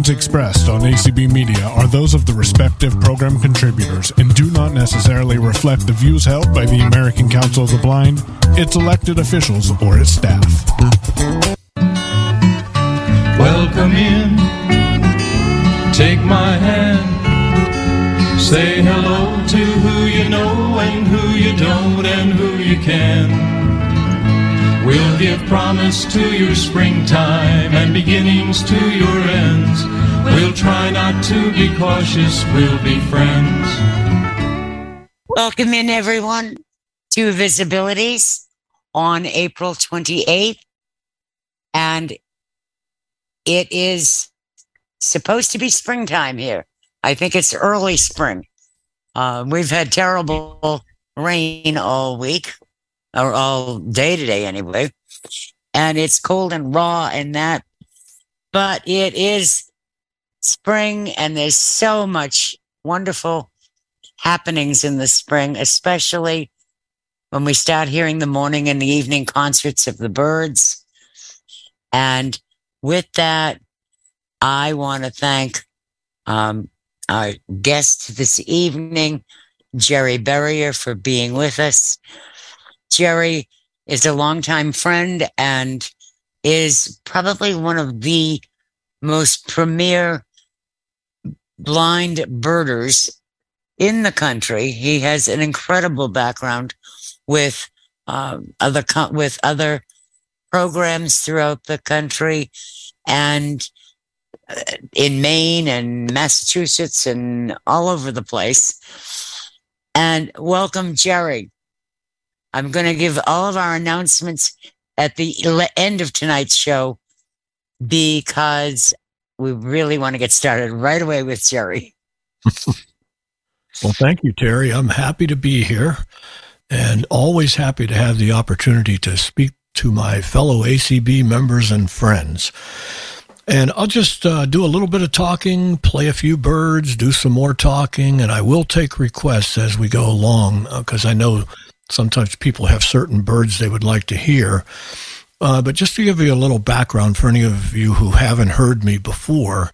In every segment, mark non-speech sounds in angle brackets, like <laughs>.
opinions expressed on ACB Media are those of the respective program contributors and do not necessarily reflect the views held by the American Council of the Blind, its elected officials, or its staff. Welcome in, take my hand, say hello to who you know and who you don't and who you can. We'll give promise to your springtime and beginnings to your ends. We'll try not to be cautious, we'll be friends. Welcome in, everyone, to VISAbilities on April 28th. And it is supposed to be springtime here. I think it's early spring. Uh, we've had terrible rain all week or all day today anyway. And it's cold and raw and that, but it is spring and there's so much wonderful happenings in the spring, especially when we start hearing the morning and the evening concerts of the birds. And with that, I want to thank um, our guest this evening, Jerry Berrier, for being with us. Jerry is a longtime friend and is probably one of the most premier blind birders in the country. He has an incredible background with uh, other co- with other programs throughout the country and uh, in Maine and Massachusetts and all over the place. And welcome, Jerry. I'm going to give all of our announcements at the end of tonight's show because we really want to get started right away with Jerry. well, thank you, Terry. I'm happy to be here and always happy to have the opportunity to speak to my fellow ACB members and friends. And I'll just uh, do a little bit of talking, play a few birds, do some more talking, and I will take requests as we go along because uh, I know Sometimes people have certain birds they would like to hear. Uh, but just to give you a little background for any of you who haven't heard me before,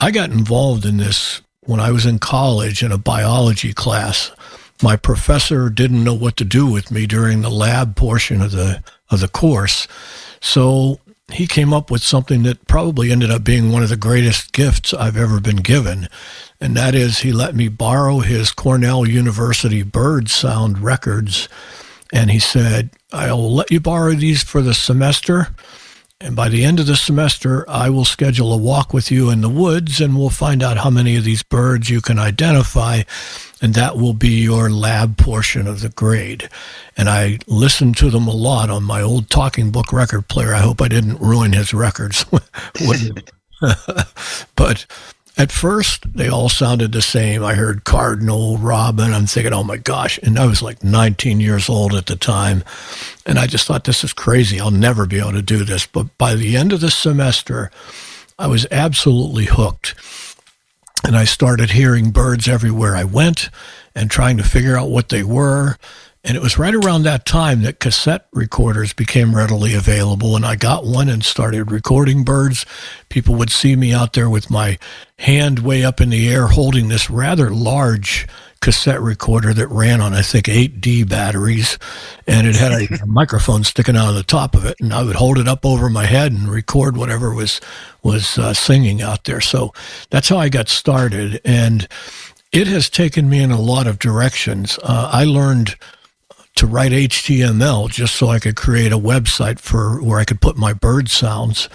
I got involved in this when I was in college in a biology class. My professor didn't know what to do with me during the lab portion of the of the course. So he came up with something that probably ended up being one of the greatest gifts I've ever been given. And that is, he let me borrow his Cornell University bird sound records. And he said, I'll let you borrow these for the semester. And by the end of the semester, I will schedule a walk with you in the woods and we'll find out how many of these birds you can identify. And that will be your lab portion of the grade. And I listened to them a lot on my old talking book record player. I hope I didn't ruin his records. <laughs> <laughs> but at first, they all sounded the same. I heard Cardinal, Robin. I'm thinking, oh my gosh. And I was like 19 years old at the time. And I just thought, this is crazy. I'll never be able to do this. But by the end of the semester, I was absolutely hooked. And I started hearing birds everywhere I went and trying to figure out what they were and it was right around that time that cassette recorders became readily available. And I got one and started recording birds. People would see me out there with my hand way up in the air holding this rather large cassette recorder that ran on, I think, 8D batteries. And it had a, a <laughs> microphone sticking out of the top of it. And I would hold it up over my head and record whatever was, was uh, singing out there. So that's how I got started. And it has taken me in a lot of directions. Uh, I learned to write HTML just so I could create a website for where I could put my bird sounds.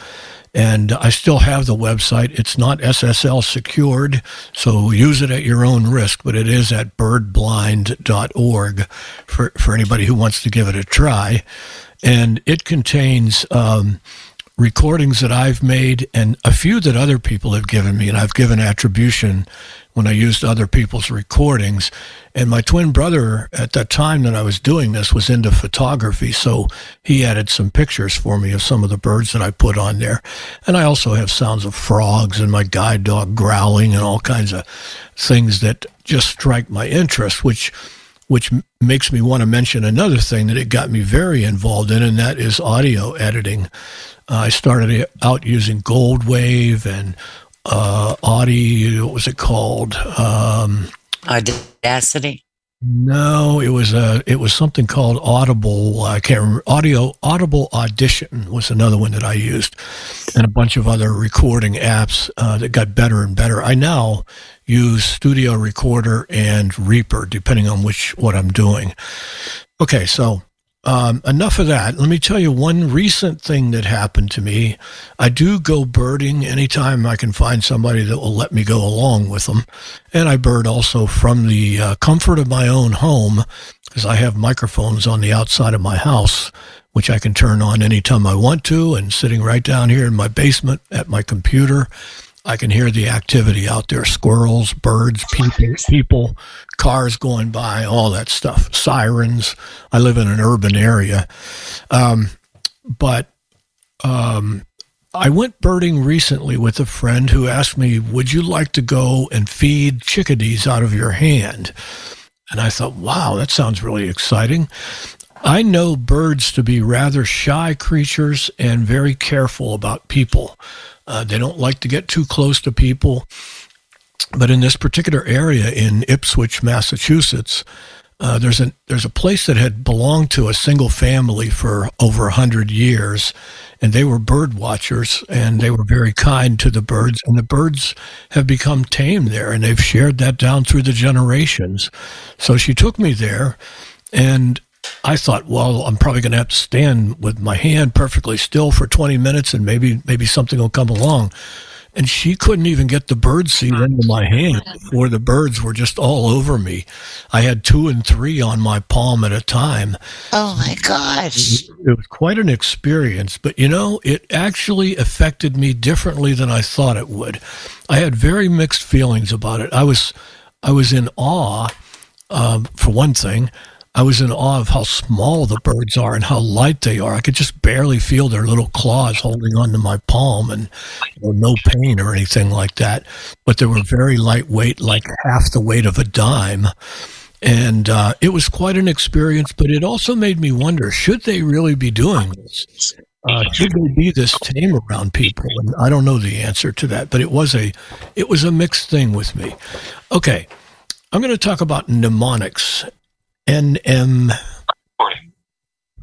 And I still have the website. It's not SSL secured, so use it at your own risk, but it is at birdblind.org for, for anybody who wants to give it a try. And it contains um, recordings that I've made and a few that other people have given me, and I've given attribution when I used other people's recordings. And my twin brother at that time that I was doing this was into photography. So he added some pictures for me of some of the birds that I put on there. And I also have sounds of frogs and my guide dog growling and all kinds of things that just strike my interest, which which makes me want to mention another thing that it got me very involved in, and that is audio editing. Uh, I started out using Goldwave and uh, audio. What was it called? Um, Audacity. no, it was a. It was something called Audible. I can't remember. Audio Audible Audition was another one that I used, and a bunch of other recording apps uh, that got better and better. I now use Studio Recorder and Reaper, depending on which what I'm doing. Okay, so um, enough of that. Let me tell you one recent thing that happened to me. I do go birding anytime I can find somebody that will let me go along with them. And I bird also from the uh, comfort of my own home because I have microphones on the outside of my house, which I can turn on anytime I want to. And sitting right down here in my basement at my computer, I can hear the activity out there squirrels, birds, people, people, cars going by, all that stuff, sirens. I live in an urban area. Um, but um, I went birding recently with a friend who asked me, Would you like to go and feed chickadees out of your hand? And I thought, wow, that sounds really exciting. I know birds to be rather shy creatures and very careful about people. Uh, they don't like to get too close to people. But in this particular area in Ipswich, Massachusetts, uh, there's a there's a place that had belonged to a single family for over a hundred years, and they were bird watchers, and they were very kind to the birds, and the birds have become tame there, and they've shared that down through the generations. So she took me there, and I thought, well, I'm probably going to have to stand with my hand perfectly still for 20 minutes, and maybe maybe something will come along. And she couldn't even get the bird seed into my hand before the birds were just all over me. I had two and three on my palm at a time. Oh my gosh. It was quite an experience, but you know, it actually affected me differently than I thought it would. I had very mixed feelings about it. I was, I was in awe, um, for one thing. I was in awe of how small the birds are and how light they are. I could just barely feel their little claws holding onto my palm and you know, no pain or anything like that. But they were very lightweight, like half the weight of a dime. And uh, it was quite an experience, but it also made me wonder should they really be doing this? Uh, should they be this tame around people? And I don't know the answer to that, but it was a it was a mixed thing with me. Okay, I'm going to talk about mnemonics N M.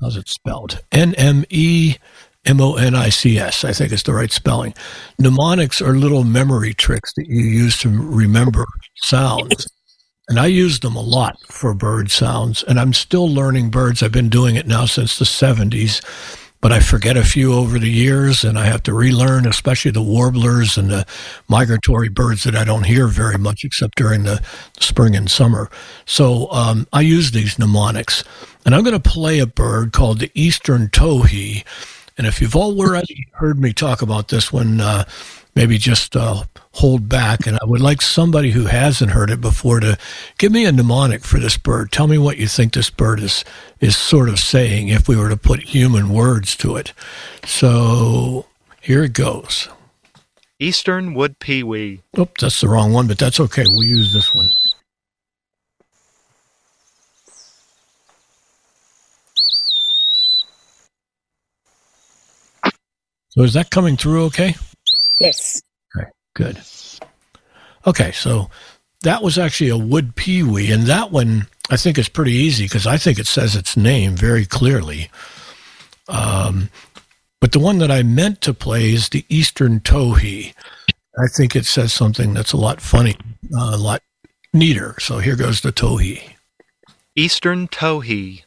How's it spelled? N M E M O N I C S. I think it's the right spelling. Mnemonics are little memory tricks that you use to remember sounds. And I use them a lot for bird sounds. And I'm still learning birds. I've been doing it now since the 70s but I forget a few over the years and I have to relearn, especially the warblers and the migratory birds that I don't hear very much except during the spring and summer. So um, I use these mnemonics. And I'm going to play a bird called the eastern towhee. And if you've already heard me talk about this one, uh, maybe just uh, hold back. And I would like somebody who hasn't heard it before to give me a mnemonic for this bird. Tell me what you think this bird is is sort of saying if we were to put human words to it. So here it goes. Eastern wood pewee. Oh, that's the wrong one, but that's okay. We'll use this one. So is that coming through okay? Yes. Good. Okay, so that was actually a wood pewee, and that one I think is pretty easy because I think it says its name very clearly. Um, but the one that I meant to play is the Eastern Towhee. I think it says something that's a lot funny, uh, a lot neater. So here goes the Towhee. Eastern towhee.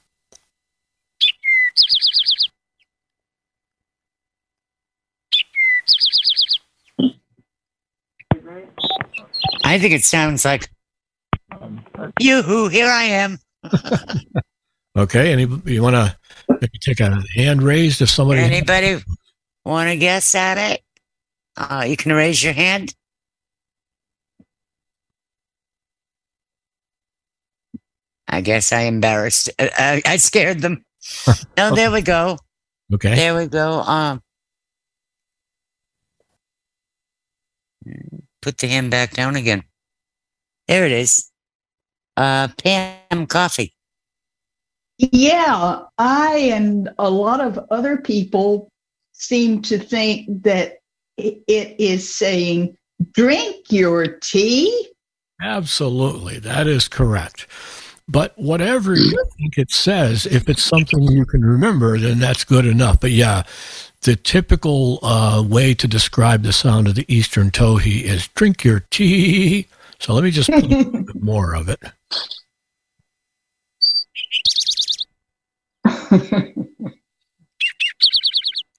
I think it sounds like yoo-hoo, here I am. <laughs> Okay, any you want to take a hand raised if somebody Anybody want to guess at it? Uh, you can raise your hand. I guess I embarrassed. Uh, I, I scared them. <laughs> No, there we go. Okay, There we go. Um, put the hand back down again. There it is. Uh, Pam Coffee. Yeah, I and a lot of other people seem to think that it is saying drink your tea? Absolutely. That is correct. But whatever you think it says, if it's something you can remember, then that's good enough. But yeah, the typical uh, way to describe the sound of the Eastern towhee is drink your tea. So let me just put a little <laughs> bit more of it. And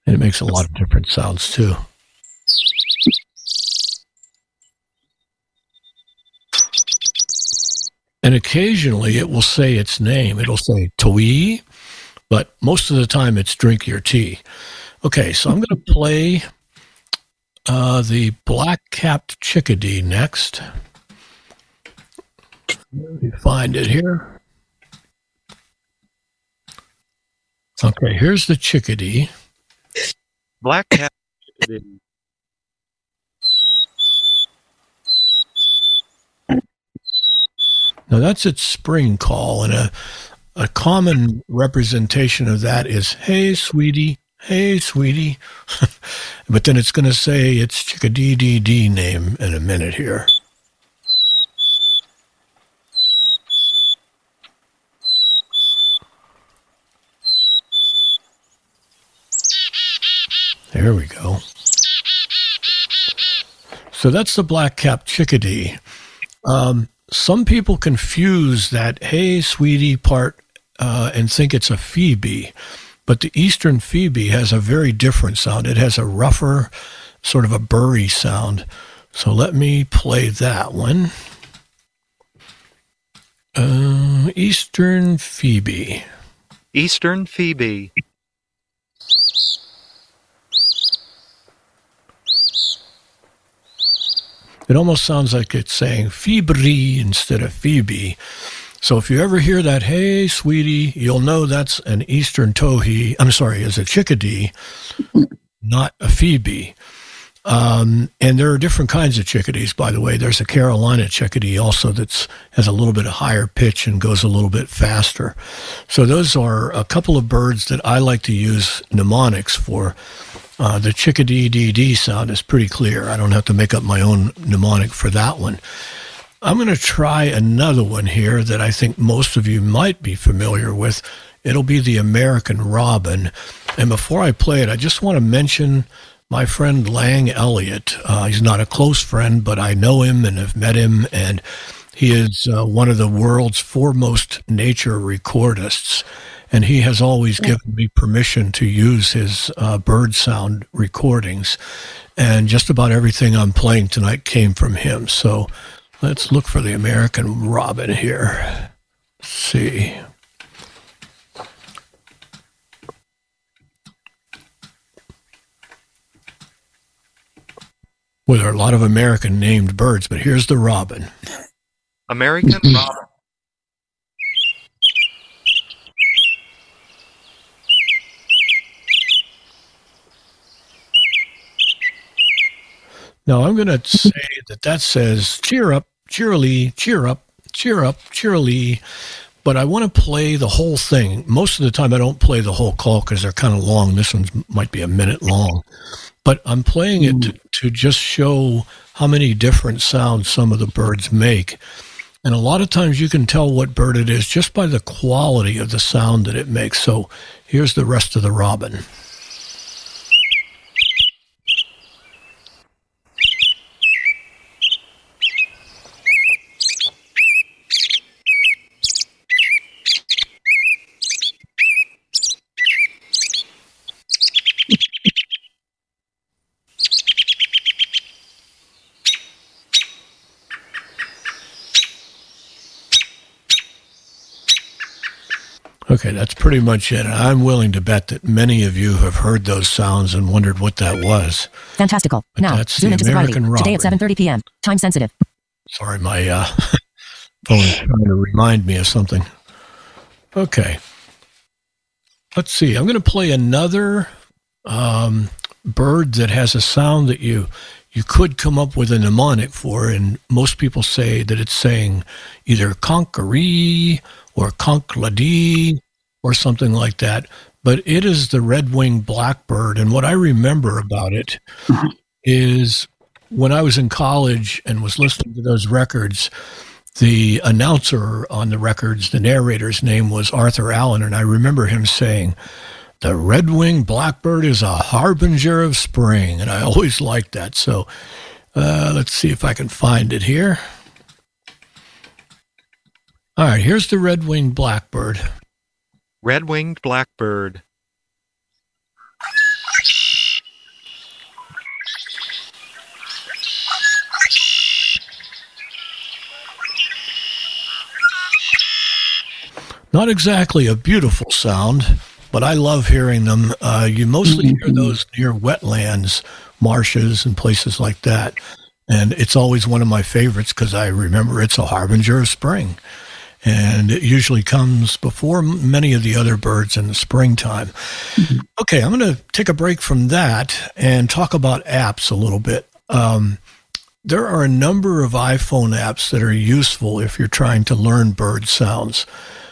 <laughs> it makes a lot of different sounds too. And occasionally it will say its name. It'll say Towhee, but most of the time it's drink your tea. Okay, so I'm going to play uh, the black capped chickadee next. Let me find it here. Okay, here's the chickadee. Black cat. Now that's its spring call, and a a common representation of that is "Hey, sweetie, hey, sweetie," <laughs> but then it's going to say its chickadee dee dee name in a minute here. There we go. So that's the black-capped chickadee. Um, some people confuse that "Hey, sweetie" part uh, and think it's a phoebe, but the eastern phoebe has a very different sound. It has a rougher, sort of a burry sound. So let me play that one. Uh, eastern phoebe. Eastern Phoebe. It almost sounds like it's saying Phoebe instead of Phoebe. So if you ever hear that, hey, sweetie, you'll know that's an eastern towhee. I'm sorry, is a chickadee, <laughs> not a Phoebe. Um, and there are different kinds of chickadees, by the way. There's a Carolina chickadee also that's has a little bit of higher pitch and goes a little bit faster. So those are a couple of birds that I like to use mnemonics for. Uh, the chickadee dee dee sound is pretty clear. I don't have to make up my own mnemonic for that one. I'm going to try another one here that I think most of you might be familiar with. It'll be the American Robin. And before I play it, I just want to mention my friend Lang Elliott. Uh, he's not a close friend, but I know him and have met him, and he is uh, one of the world's foremost nature recordists. And he has always given me permission to use his uh, bird sound recordings. And just about everything I'm playing tonight came from him. So let's look for the American Robin here. Let's see. Well, there are a lot of American named birds, but here's the robin. American Robin. Now I'm going to say that that says cheer up, cheerily, cheer up, cheer up, cheerily. But I want to play the whole thing. Most of the time, I don't play the whole call because they're kind of long. This one might be a minute long. But I'm playing it to, to just show how many different sounds some of the birds make. And a lot of times you can tell what bird it is just by the quality of the sound that it makes. So here's the rest of the robin. Okay, that's pretty much it. I'm willing to bet that many of you have heard those sounds and wondered what that was. Fantastical. But now, that's zoom the into Sobriety. American Today at 7.30 p.m. Time sensitive. Sorry, my uh, <laughs> phone is trying to remind me of something. Okay. Let's see. I'm going to play another um, bird that has a sound that you you could come up with a mnemonic for, and most people say that it's saying either conqueree or conkladi or something like that. But it is the red-winged blackbird, and what I remember about it is when I was in college and was listening to those records, the announcer on the records, the narrator's name was Arthur Allen, and I remember him saying, "The red-winged blackbird is a harbinger of spring," and I always liked that. So, uh, let's see if I can find it here. All right, here's the. Red winged blackbird. Not exactly a beautiful sound, but I love hearing them. Uh, you mostly hear those near wetlands, marshes, and places like that. And it's always one of my favorites because I remember it's a harbinger of spring. And it usually comes before many of the other birds in the springtime. Okay, I'm going to take a break from that and talk about apps a little bit. Um, there are a number of iPhone apps that are useful if you're trying to learn bird sounds.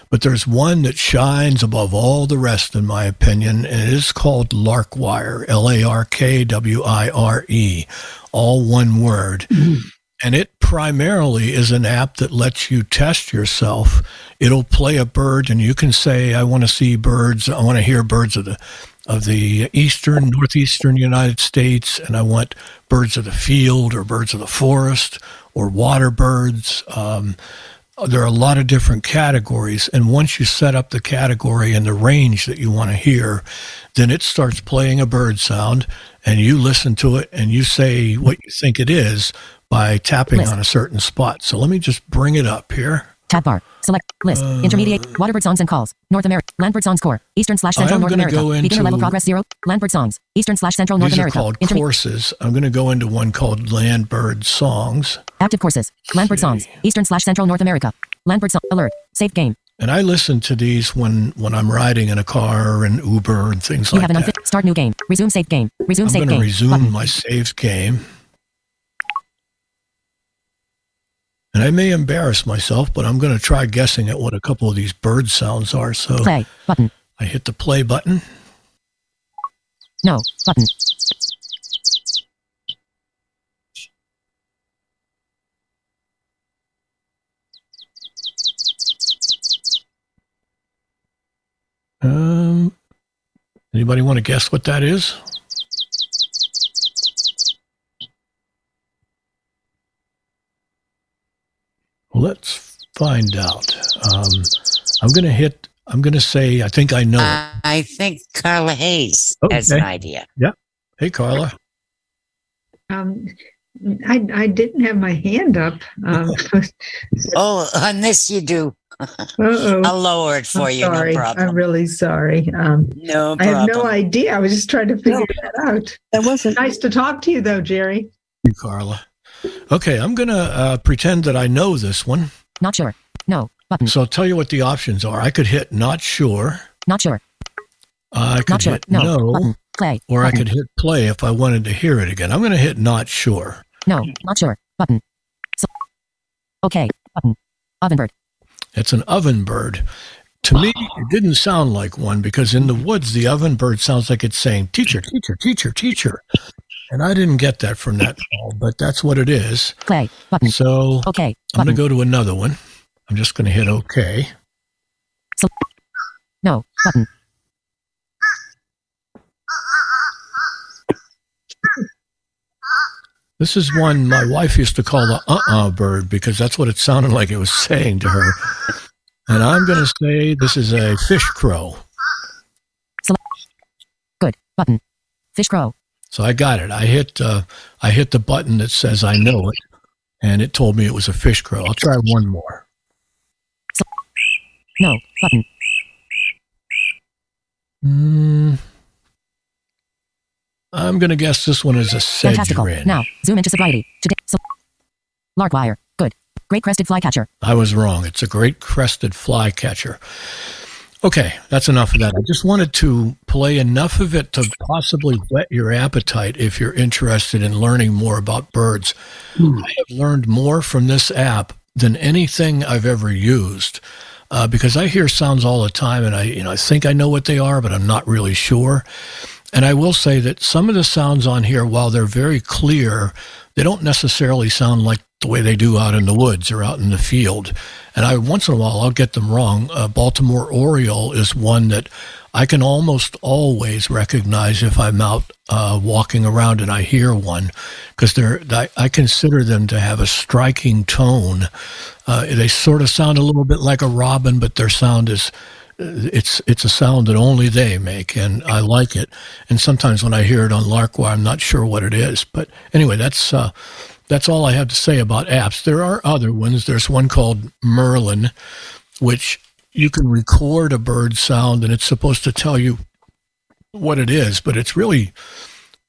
But there's one that shines above all the rest, in my opinion, and it is called Larkwire, L A R K W I R E, all one word. And it primarily is an app that lets you test yourself. It'll play a bird, and you can say, "I want to see birds. I want to hear birds of the of the eastern, northeastern United States, and I want birds of the field, or birds of the forest, or water birds." Um, there are a lot of different categories and once you set up the category and the range that you want to hear then it starts playing a bird sound and you listen to it and you say what you think it is by tapping List. on a certain spot so let me just bring it up here Tab bar. Select. List. Uh, Intermediate. Waterbird songs and calls. North America. Landbird songs core. Eastern slash Central North America. go Beginner level progress zero. Landbird songs. Eastern slash Central North these are America. called Interme- courses i'm going to go into one called landbird songs active courses. Landbird songs. Eastern slash Central North America. Landbird song. Alert. Saved game. and i listen to these when when i'm riding in a car and uber and things You like have an that unfit. Start new game. Resume saved game. Resume i'm saved going to game. resume Button. my saved game And I may embarrass myself, but I'm going to try guessing at what a couple of these bird sounds are. So Play. Button. I hit the play button. No. Button. Um, anybody want to guess what that is? Let's find out. Um, I'm going to hit. I'm going to say. I think I know. it. I think Carla Hayes has an idea. Yeah. Hey, Carla. Um, I, I didn't have my hand up. Um, <laughs> Oh, on this you do. uh-oh. I'll lower it for I'm you. sorry. No problem. I'm really sorry. Um, no I have no idea. I was just trying to figure that out. That wasn't Nice to talk to you, though, Jerry. You, Carla. Okay, I'm going to uh, pretend that I know this one. Not sure. No. Button. So I'll tell you what the options are. I could hit not sure. Not sure. I could sure. hit No. no, Button. Play. or I could hit play if I wanted to hear it again. I'm going to hit not sure. No. Not sure. Button. So- okay. Button. Ovenbird. It's an oven bird. To me, it didn't sound like one because in the woods, the oven bird sounds like it's saying, teacher, teacher, teacher, teacher. And I didn't get that from that <laughs> call, but that's what it is. Play. Button. So Okay. I'm going to go to another one. I'm just going to hit OK. So, No. Button. This is one my wife used to call the uh-uh bird because that's what it sounded like it was saying to her. And I'm going to say this is a fish crow. Select. Good. Button. Fish crow. So I got it. I hit uh, I hit the button that says I know it, and it told me it was a fish crow. I'll try one more. No. Button. Mm, I'm going to guess this one is a sedge Fantastical. wren. Now. Zoom into sobriety. Today. So- Larkwire. Good. Great crested flycatcher. I was wrong. It's a great crested flycatcher. Okay, that's enough of that. I just wanted to play enough of it to possibly whet your appetite if you're interested in learning more about birds. I have learned more from this app than anything I've ever used. Uh, because I hear sounds all the time, and I, you know, I think I know what they are, but I'm not really sure. And I will say that some of the sounds on here, while they're very clear, they don't necessarily sound like the way they do out in the woods or out in the field. And I once in a while I'll get them wrong. Uh, Baltimore Oriole is one that I can almost always recognize if I'm out uh, walking around and I hear one, because they're I, I, consider them to have a striking tone. Uh, they sort of sound a little bit like a robin, but their sound is it's it's a sound that only they make, and I like it. And sometimes when I hear it on Larkwire, I'm not sure what it is. But anyway, that's uh, that's all I have to say about apps. There are other ones. There's one called Merlin, which you can record a bird sound and it's supposed to tell you what it is, but it's really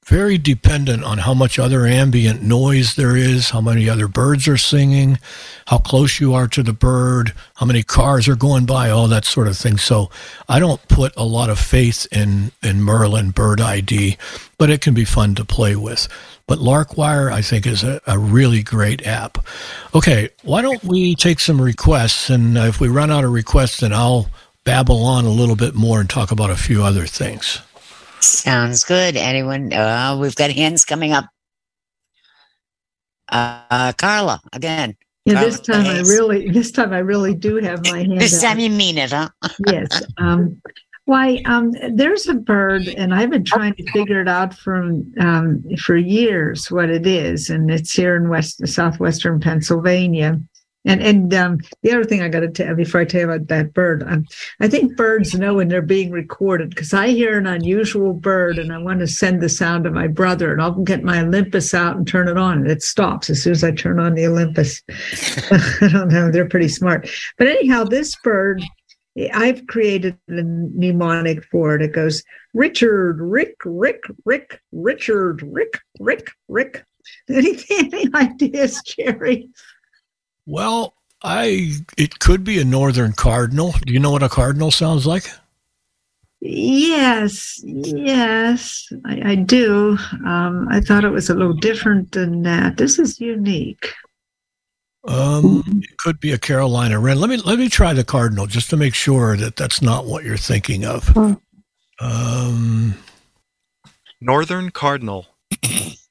very dependent on how much other ambient noise there is, how many other birds are singing, how close you are to the bird, how many cars are going by, all that sort of thing. So I don't put a lot of faith in, in Merlin Bird ID, but it can be fun to play with. But Larkwire, I think, is a, a really great app. Okay, why don't we take some requests? And if we run out of requests, then I'll babble on a little bit more and talk about a few other things. Sounds good. Anyone? Uh, we've got hands coming up. Uh, Carla, again. Yeah, Carla this time Hayes. I really, this time I really do have my hand. This time you mean it, huh? <laughs> yes. Um, why, um, there's a bird, and I've been trying to figure it out from um, for years what it is, and it's here in west southwestern Pennsylvania. And and um, the other thing I got to tell before I tell you about that bird, um, I think birds know when they're being recorded because I hear an unusual bird and I want to send the sound to my brother, and I'll get my Olympus out and turn it on, and it stops as soon as I turn on the Olympus. <laughs> I don't know; they're pretty smart. But anyhow, this bird I've created a mnemonic for it. It goes Richard, Rick, Rick, Rick, Richard, Rick, Rick, Rick. <laughs> Any, any ideas, Jerry? Well, I it could be a northern cardinal. Do you know what a cardinal sounds like? Yes, yes, I, I do. Um, I thought it was a little different than that. This is unique. Um, it could be a Carolina wren. Let me let me try the cardinal just to make sure that that's not what you're thinking of. Um, Northern cardinal. <laughs>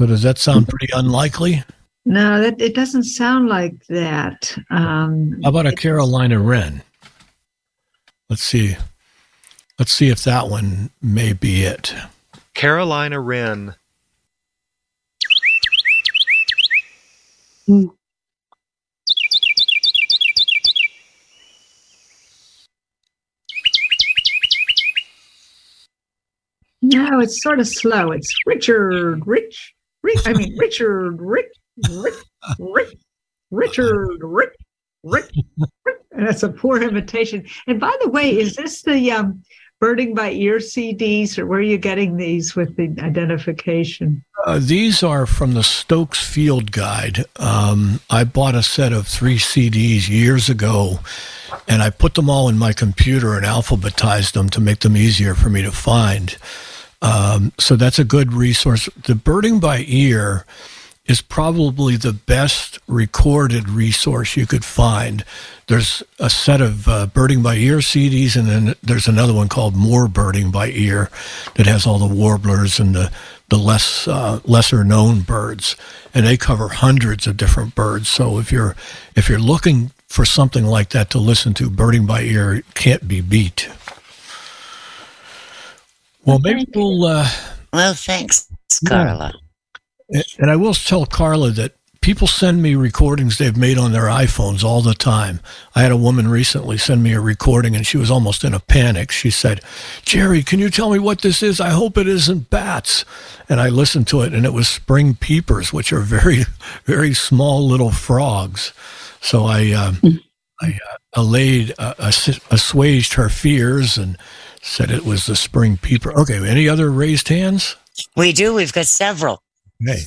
So does that sound pretty unlikely? No, that it doesn't sound like that. Um, How about a Carolina wren? Let's see. Let's see if that one may be it. Carolina wren. No, it's sort of slow. It's Richard, Rich, I mean Richard, Rick, Rick, Rick, Richard, Rick, Rick, Rick. And that's a poor imitation. And by the way, is this the um, birding by ear CDs, or where are you getting these with the identification? Uh, these are from the Stokes Field Guide. Um, I bought a set of three CDs years ago, and I put them all in my computer and alphabetized them to make them easier for me to find. Um, so that's a good resource. The birding by ear is probably the best recorded resource you could find. There's a set of uh, birding by ear CDs, and then there's another one called More Birding by Ear that has all the warblers and the the less uh, lesser known birds, and they cover hundreds of different birds. So if you're if you're looking for something like that to listen to, birding by ear can't be beat. Well, maybe we'll. Uh, well, thanks, Carla. Yeah. And I will tell Carla that people send me recordings they've made on their iPhones all the time. I had a woman recently send me a recording and she was almost in a panic. She said, Jerry, can you tell me what this is? I hope it isn't bats. And I listened to it and it was spring peepers, which are very, <laughs> very small little frogs. So I, uh, I uh, allayed, uh, assuaged her fears and said it was the spring peeper. Okay, any other raised hands? We do. We've got several. Okay.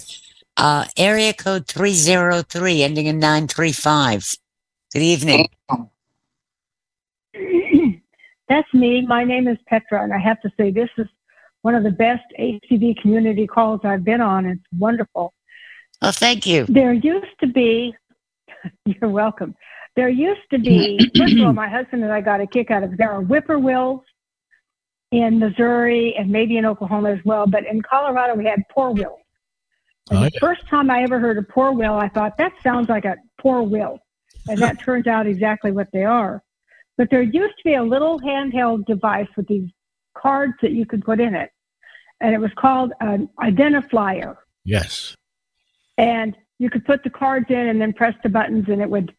Uh, area code 303 ending in 935. Good evening. <clears throat> That's me. My name is Petra, and I have to say this is one of the best ACB community calls I've been on. It's wonderful. Oh, thank you. There used to be, <laughs> you're welcome. There used to be, <clears throat> first of all, my husband and I got a kick out of There are whippoorwills in Missouri and maybe in Oklahoma as well, but in Colorado we had poor wills. And Oh, the first time I ever heard a poor will, I thought that sounds like a poor will. And that <laughs> turns out exactly what they are. But there used to be a little handheld device with these cards that you could put in it. And it was called an identifier. Yes. And you could put the cards in and then press the buttons and it would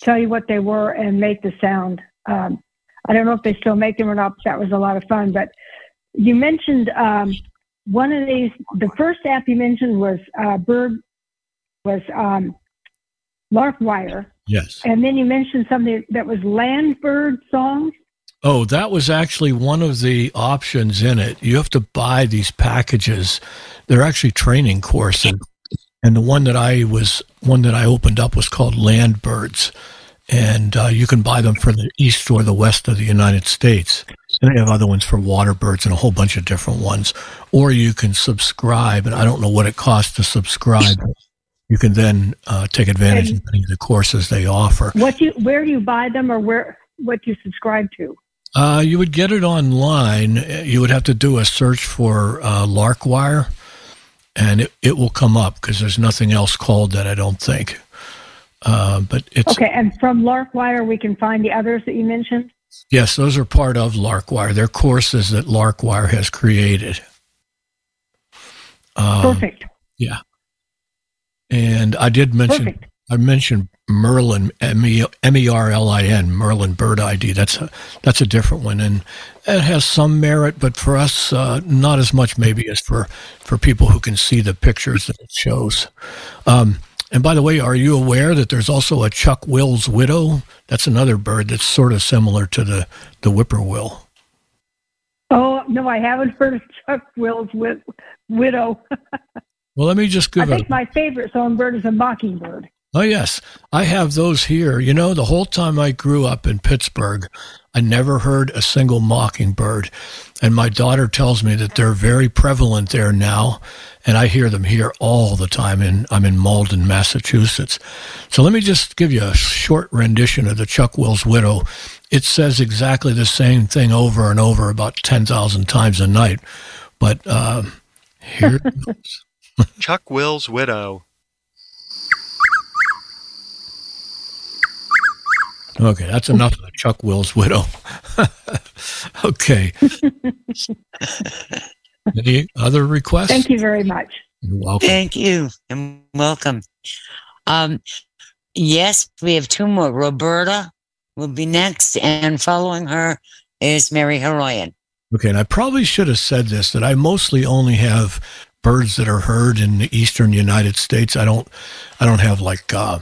tell you what they were and make the sound. Um, I don't know if they still make them or not, but that was a lot of fun. But you mentioned um, one of these, the first app you mentioned was uh, Bird, was um, Larkwire. Yes. And then you mentioned something that was land bird songs. Oh, that was actually one of the options in it. You have to buy these packages. They're actually training courses. And the one that I was, one that I opened up was called Land Birds. And uh, you can buy them for the east or the west of the United States. And they have other ones for water birds and a whole bunch of different ones. Or you can subscribe, and I don't know what it costs to subscribe. You can then uh, take advantage of any of the courses they offer. What you, where do you buy them or where, what do you subscribe to? Uh, you would get it online. You would have to do a search for uh, Larkwire, and it, it will come up because there's nothing else called that. I don't think. Uh, but it's Okay, and from Larkwire, we can find the others that you mentioned. yes, those are part of Larkwire. They're courses that Larkwire has created. Um, Perfect. Yeah. And I did mention Perfect. I mentioned Merlin M E M E R L I N Merlin Bird ID. That's a that's a different one, and it has some merit, but for us, uh, not as much maybe as for for people who can see the pictures that it shows. Um, and by the way, are you aware that there's also a Chuck Will's widow? That's another bird that's sort of similar to the the whippoorwill. Oh no, I haven't heard of Chuck Will's wi- widow. <laughs> Well, let me just I give a think my favorite songbird is a mockingbird. Oh, yes. I have those here. You know, the whole time I grew up in Pittsburgh, I never heard a single mockingbird. And my daughter tells me that they're very prevalent there now. And I hear them here all the time. And I'm in Malden, Massachusetts. So let me just give you a short rendition of the Chuck Will's Widow. It says exactly the same thing over and over about 10,000 times a night. But uh, here it <laughs> goes. Chuck Will's widow. Okay, that's enough of the Chuck Will's widow. <laughs> okay. Any other requests? Thank you very much. You're welcome. Thank you and welcome. Um, yes, we have two more. Roberta will be next, and following her is Mary Heroyan. Okay, and I probably should have said this that I mostly only have birds that are heard in the eastern United States. I don't, I don't have like uh,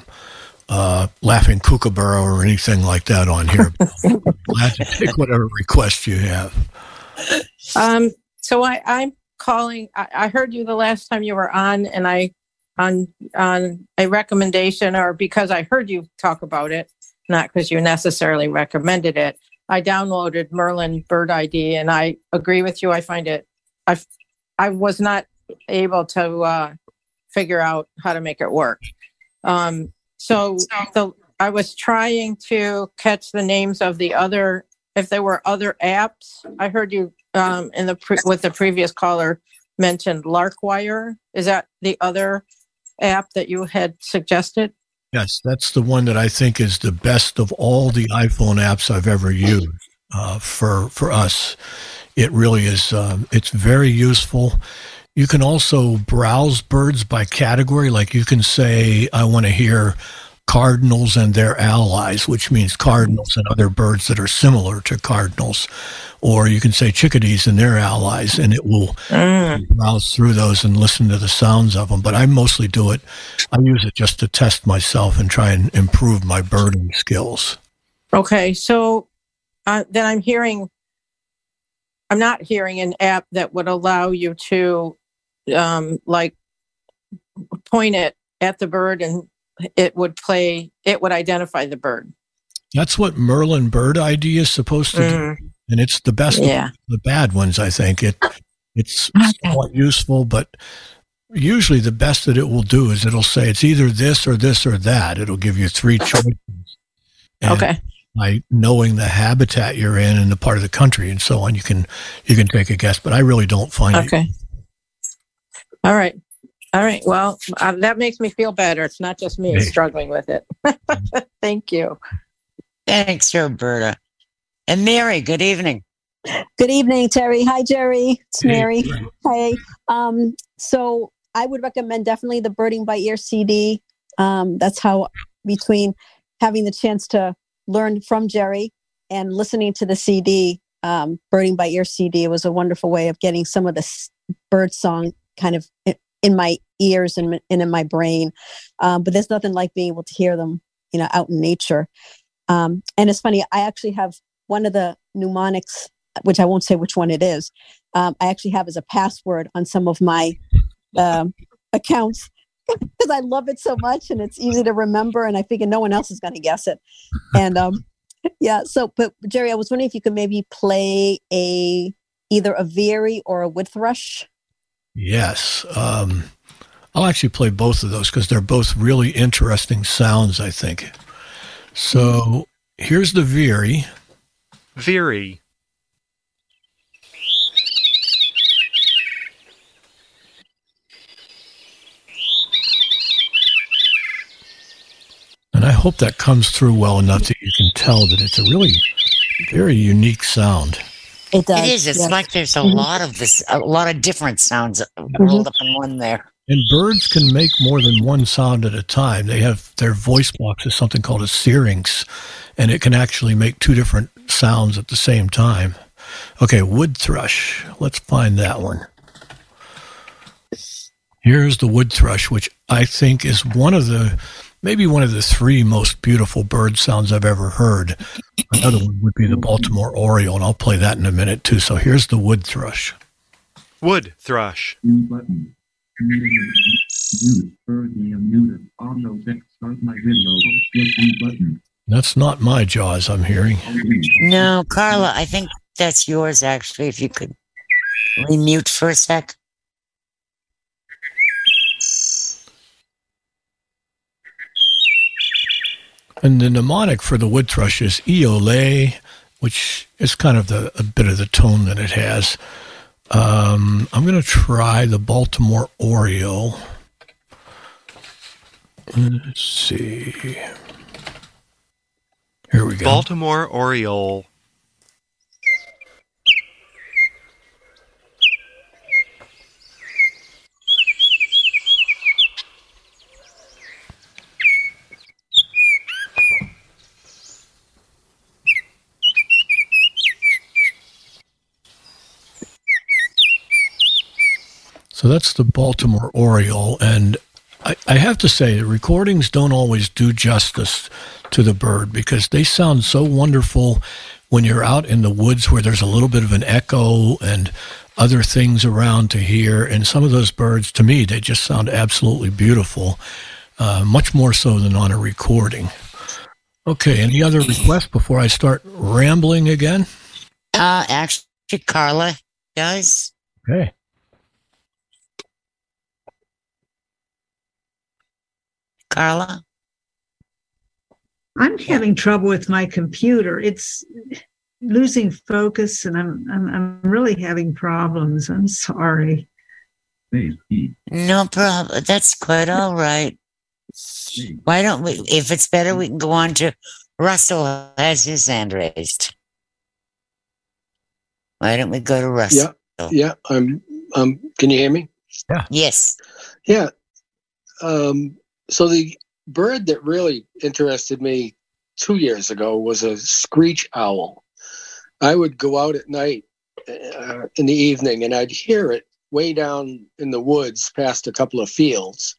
uh, laughing kookaburra or anything like that on here. <laughs> Glad to take whatever request you have. Um, so I, I'm calling. I, I heard you the last time you were on, and I on on a recommendation, or because I heard you talk about it, not because you necessarily recommended it. I downloaded Merlin Bird ID, and I agree with you. I find it. I I was not able to uh, figure out how to make it work. Um, so the I was trying to catch the names of the other. If there were other apps, I heard you um, in the pre- with the previous caller mentioned Larkwire. Is that the other app that you had suggested? Yes, that's the one that I think is the best of all the iPhone apps I've ever used uh, for for us. It really is. Um, it's very useful. You can also browse birds by category. Like you can say, I want to hear cardinals and their allies, which means cardinals and other birds that are similar to cardinals. Or you can say chickadees and their allies, and it will browse through those and listen to the sounds of them. But I mostly do it. I use it just to test myself and try and improve my birding skills. Okay, so uh, then I'm hearing, I'm not hearing an app that would allow you to, um, like, point it at the bird and it would play, it would identify the bird. That's what Merlin Bird ID is supposed to do. Mm. and it's the best Yeah. the bad ones. I think it it's Okay. somewhat useful, but usually the best that it will do is it'll say it's either this or this or that. It'll give you three choices. And Okay. By knowing the habitat you're in and the part of the country and so on, you can you can take a guess. But I really don't find it. Okay. All right. All right. Well, uh, that makes me feel better. It's not just me Hey. struggling with it. <laughs> Thank you. Thanks, Roberta. And Mary, good evening. Good evening, Terry. Hi, Jerry. It's Hey, Mary. Hey. Um, so I would recommend definitely the Birding by Ear CD. Um, that's how between having the chance to learn from Jerry and listening to the CD, um, Birding by Ear CD was a wonderful way of getting some of the s- bird song kind of in, my ears and, and in my brain. Um, but there's nothing like being able to hear them, you know, out in nature. Um, and it's funny, I actually have one of the mnemonics which I won't say which one it is, um, I actually have as a password on some of my um, accounts <laughs> because I love it so much and it's easy to remember. And I figure no one else is going to guess it. And um, <laughs> yeah, so, but Jerry, I was wondering if you could maybe play a either a veery or a wood thrush. Yes. Um, I'll actually play both of those because they're both really interesting sounds, I think. So here's the Veery. Veery. And I hope that comes through well enough that you can tell that it's a really very unique sound. It does. It is. It's yes. like there's a Mhm. lot of this, a lot of different sounds rolled up in one there. And birds can make more than one sound at a time. They have their voice box is something called a syrinx, and it can actually make two different sounds at the same time. Okay, wood thrush. Let's find that one. Here's the wood thrush, which I think is one of the maybe one of the three most beautiful bird sounds I've ever heard. Another one would be the Baltimore Oriole, and I'll play that in a minute too. So here's the wood thrush. Wood thrush. New button. Mute. Birdie unmuted. Audio deck. Start my video. Click new button. That's not my jaws I'm hearing. No, Carla, I think that's yours actually. If you could remute for a sec. And the mnemonic for the wood thrush is Eole, which is kind of the a bit of the tone that it has. Um, I'm going to try the Baltimore Oriole. Let's see. Here we go. Baltimore Oriole. So that's the Baltimore Oriole. And I, I have to say, the recordings don't always do justice to the bird because they sound so wonderful when you're out in the woods where there's a little bit of an echo and other things around to hear. And some of those birds, to me, they just sound absolutely beautiful, uh, much more so than on a recording. Okay, any other requests before I start rambling again? Uh, actually, Carla does. Okay. Carla? I'm having trouble with my computer. It's losing focus, and I'm I'm, I'm really having problems. I'm sorry. No problem. That's quite all right. Why don't we, if it's better, we can go on to Russell has his hand raised. Why don't we go to Russell? Yeah, yeah. I'm. Um. Can you hear me? Yeah. Yes. Yeah. Um. So the bird that really interested me two years ago was a screech owl. I would go out at night uh, in the evening, and I'd hear it way down in the woods, past a couple of fields.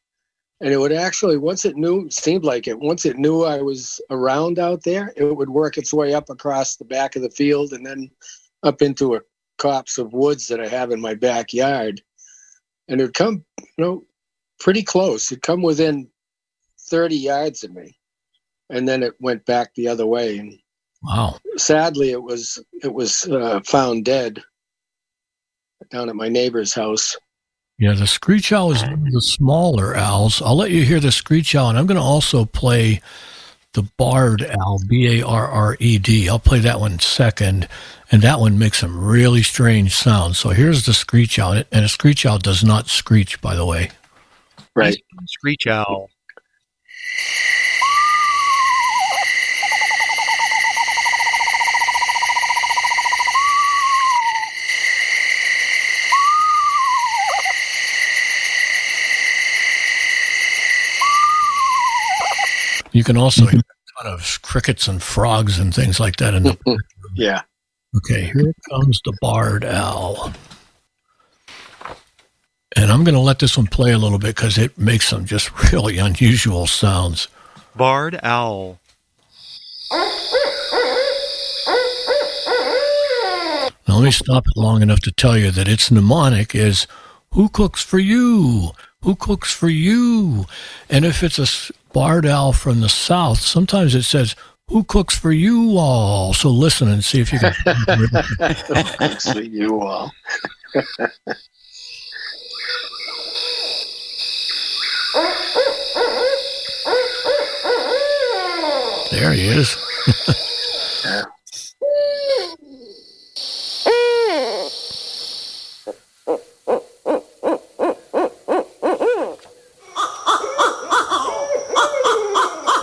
And it would actually, once it knew, seemed like it, once it knew I was around out there, it would work its way up across the back of the field and then up into a copse of woods that I have in my backyard. And it would come, you know, pretty close. It'd come within 30 yards of me. And then it went back the other way. And Wow. Sadly, it was it was uh, found dead down at my neighbor's house. Yeah, the screech owl is one of the smaller owls. I'll let you hear the screech owl, and I'm going to also play the barred owl, B A R R E D. I'll play that one second, and that one makes some really strange sounds. So here's the screech owl, and a screech owl does not screech, by the way. Right. Screech owl. You can also mm-hmm. hear a ton of crickets and frogs and things like that in the. <laughs> Yeah. Okay, here comes the barred owl. And I'm going to let this one play a little bit because it makes some just <laughs> really unusual sounds. Barred owl. Now, let me stop it long enough to tell you that its mnemonic is Who cooks for you? Who cooks for you? And if it's a barred owl from the south, sometimes it says, Who cooks for you all? So listen and see if you can. <laughs> Thanks for you all. <laughs> there he is. <laughs> Yeah.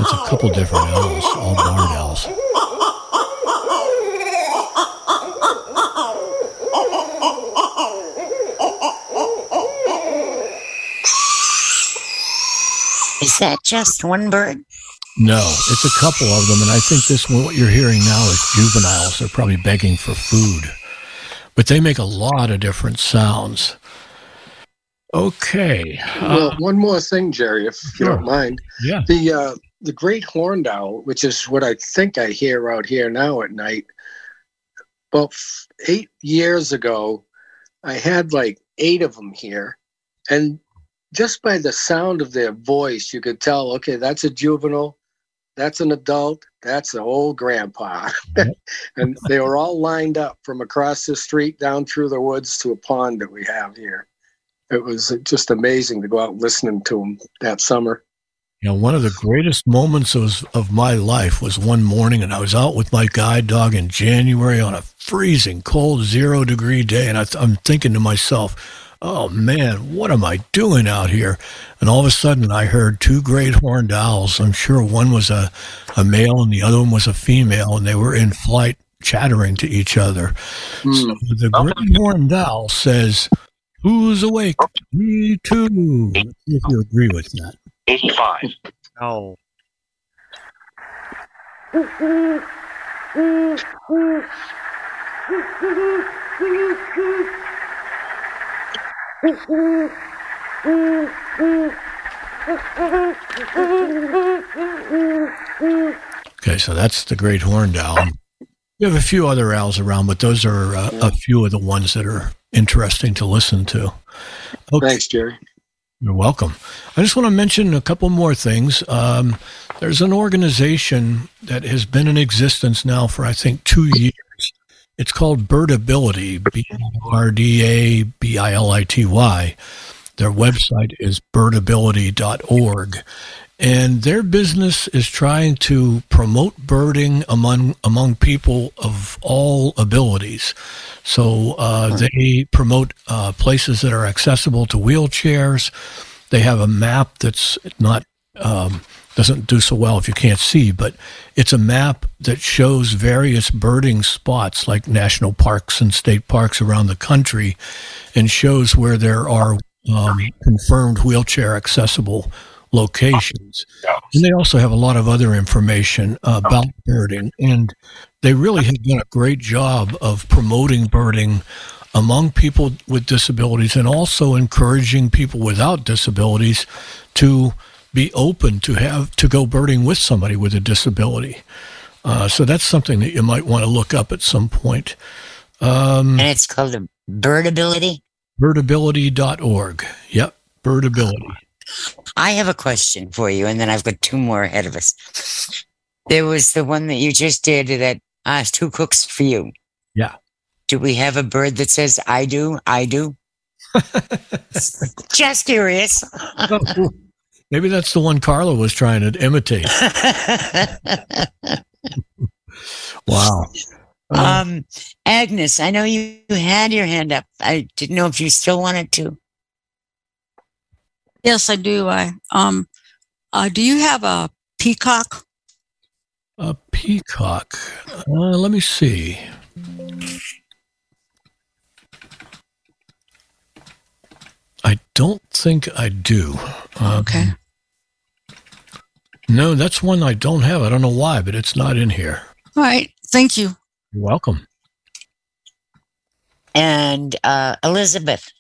It's a couple different owls, all barred owls. Is that just one bird? No, it's a couple of them, and I think this one, what you're hearing now is juveniles. They're probably begging for food, but they make a lot of different sounds. Okay. Well, Uh, one more thing, Jerry, if you don't mind. yeah. The uh, the great horned owl, which is what I think I hear out here now at night. About f- eight years ago, I had like eight of them here, and just by the sound of their voice, you could tell. Okay, that's a juvenile, that's an adult, that's an old grandpa, <laughs> and they were all lined up from across the street down through the woods to a pond that we have here. It was just amazing to go out listening to them that summer. You know, one of the greatest moments of, of my life was one morning, and I was out with my guide dog in January on a freezing cold zero degree day, and I th- I'm thinking to myself, "Oh man, what am I doing out here?" And all of a sudden, I heard two great horned owls. I'm sure one was a, a male and the other one was a female, and they were in flight, chattering to each other. Hmm. So the great horned owl says, "Who's awake? Me too." Let's see if you agree with that. 85. Owl. <laughs> Okay, so that's the great horned owl. We have a few other owls around, but those are uh, a few of the ones that are interesting to listen to. Okay. Thanks, Jerry. You're welcome. I just want to mention a couple more things. Um, there's an organization that has been in existence now for, I think, two years. It's called Birdability, B R D A B I L I T Y. Their website is birdability.org. And their business is trying to promote birding among among people of all abilities. So uh, they promote uh, places that are accessible to wheelchairs. They have a map that's not um, doesn't do so well if you can't see, but it's a map that shows various birding spots like national parks and state parks around the country, and shows where there are um, confirmed wheelchair accessible locations. And they also have a lot of other information about birding. And they really have done a great job of promoting birding among people with disabilities and also encouraging people without disabilities to be open to have to go birding with somebody with a disability. Uh, so that's something that you might want to look up at some point. Um, And it's called a birdability. birdability.org. Yep, birdability. I have a question for you, and then I've got two more ahead of us. There was the one that you just did that asked who cooks for you. Yeah. Do we have a bird that says I do? I do? <laughs> Just curious. <laughs> Maybe that's the one Carla was trying to imitate. <laughs> wow. um, Agnes, I know you had your hand up. I didn't know if you still wanted to. Yes, I do. I um, uh, do you have a peacock? A peacock. Uh, let me see. I don't think I do. Um, Okay. No, that's one I don't have. I don't know why, but it's not in here. All right. Thank you. You're welcome. And uh, Elizabeth,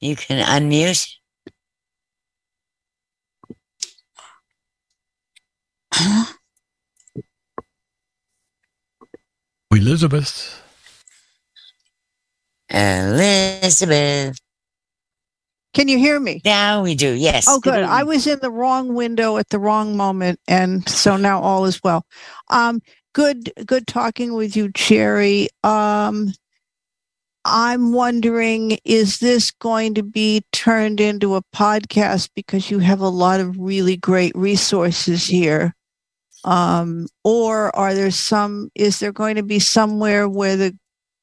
you can unmute. Elizabeth. Elizabeth. Can you hear me? Now we do. Yes. Oh, good. I was in the wrong window at the wrong moment, and so now all is well. Um, good, good talking with you, Jerry. Um, I'm wondering, is this going to be turned into a podcast because you have a lot of really great resources here? Um, or are there some, is there going to be somewhere where the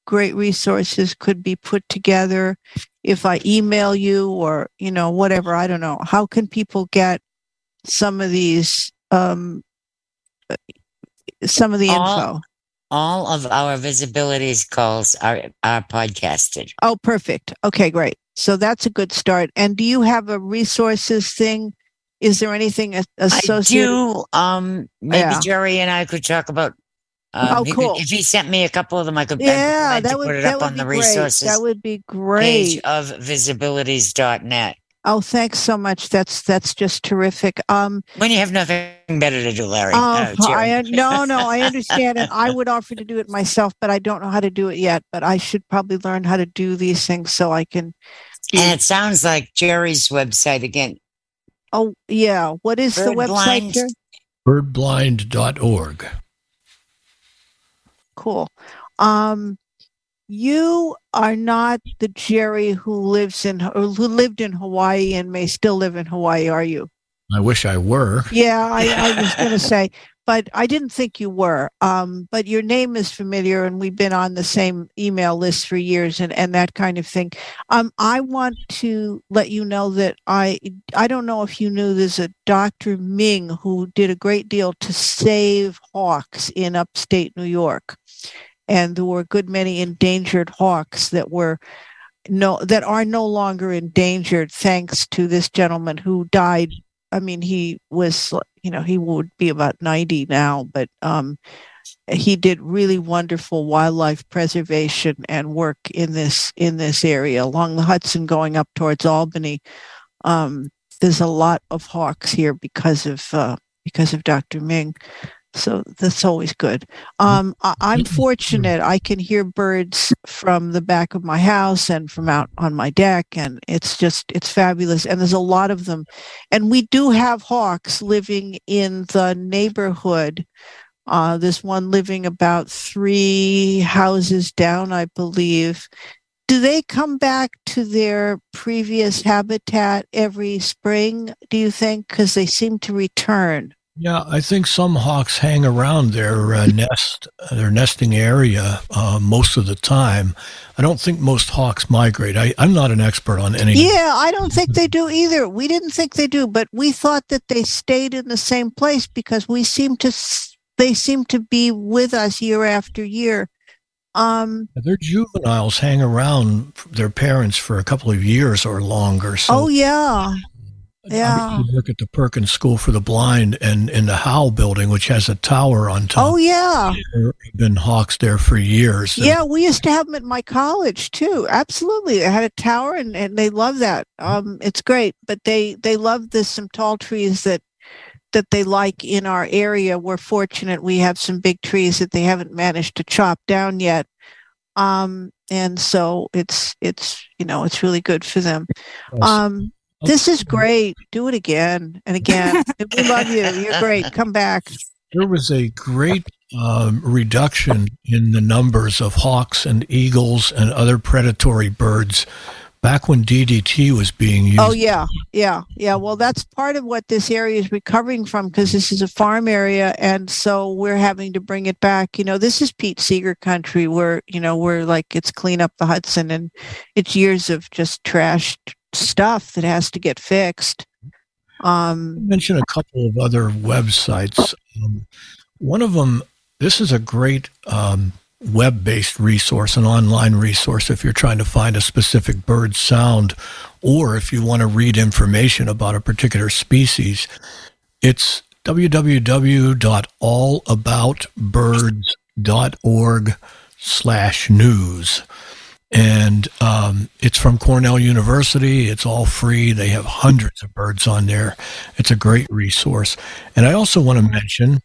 great resources could be put together if I email you or, you know, whatever? I don't know. How can people get some of these, um, some of the info? all, all of our VISAbilities calls are, are podcasted. Oh, perfect. Okay, great. So that's a good start. And do you have a resources thing? Is there anything associated? I do. Um, maybe Yeah. Jerry and I could talk about. Um, Oh, cool. if he sent me a couple of them, I could. Yeah, glad to that would put it that up would on be the great. resources That would be page great. of VISAbilities.net. Oh, thanks so much. That's that's just terrific. Um, When you have nothing better to do, Larry. Oh, uh, I, <laughs> no, no, I understand it. I would offer to do it myself, but I don't know how to do it yet. But I should probably learn how to do these things so I can. And it sounds like Jerry's website again. Oh, yeah. What is the website? blind. Jerry? Birdblind.org. Cool. Um, you are not the Jerry who lives in or who lived in Hawaii and may still live in Hawaii, are you? I wish I were. Yeah, I, I was going <laughs> to say, but I didn't think you were. Um, but your name is familiar, and we've been on the same email list for years, and, and that kind of thing. Um, I want to let you know that I I don't know if you knew there's a Dr. Ming who did a great deal to save hawks in upstate New York, and there were a good many endangered hawks that were no that are no longer endangered thanks to this gentleman who died I mean, he was, you know, he would be about 90 now, but um, he did really wonderful wildlife preservation and work in this in this area along the Hudson, going up towards Albany. Um, there's a lot of hawks here because of uh, because of Dr. Ming. So that's always good. Um, I, I'm fortunate. I can hear birds from the back of my house and from out on my deck, and it's just it's fabulous. And there's a lot of them, and we do have hawks living in the neighborhood. Uh, there's one living about three houses down, I believe. Do they come back to their previous habitat every spring? Do you think? Because they seem to return. Yeah, I think some hawks hang around their uh, <laughs> nest, their nesting area uh, most of the time. I don't think most hawks migrate. I, I'm not an expert on any. Yeah, I don't think they <laughs> do either. We didn't think they do, but we thought that they stayed in the same place because we seem to they seem to be with us year after year. Um, Their juveniles hang around their parents for a couple of years or longer. So oh yeah, yeah. to work at the Perkins School for the Blind and in the Howe building, which has a tower on top. Oh yeah, There have been hawks there for years. And yeah. We used to have them at my college too. Absolutely, they had a tower, and, and they love that. Um, it's great, but they they love this some tall trees that that they like in our area. We're fortunate we have some big trees that they haven't managed to chop down yet. Um, and so it's it's you know it's really good for them. Um, this is great. Do it again and again. <laughs> we love you. You're great. Come back. there was a great um, reduction in the numbers of hawks and eagles and other predatory birds back when DDT was being used. Oh yeah, yeah, yeah. Well, that's part of what this area is recovering from because this is a farm area, and so we're having to bring it back. You know, this is Pete Seeger country, where you know we're like it's clean up the Hudson, and it's years of just trashed stuff that has to get fixed. Um, mention a couple of other websites. Um, one of them, this is a great um, web based resource, an online resource if you're trying to find a specific bird sound or if you want to read information about a particular species. It's www.allaboutbirds.org slash news. And um, it's from Cornell University. It's all free. They have hundreds of birds on there. It's a great resource. And I also want to mention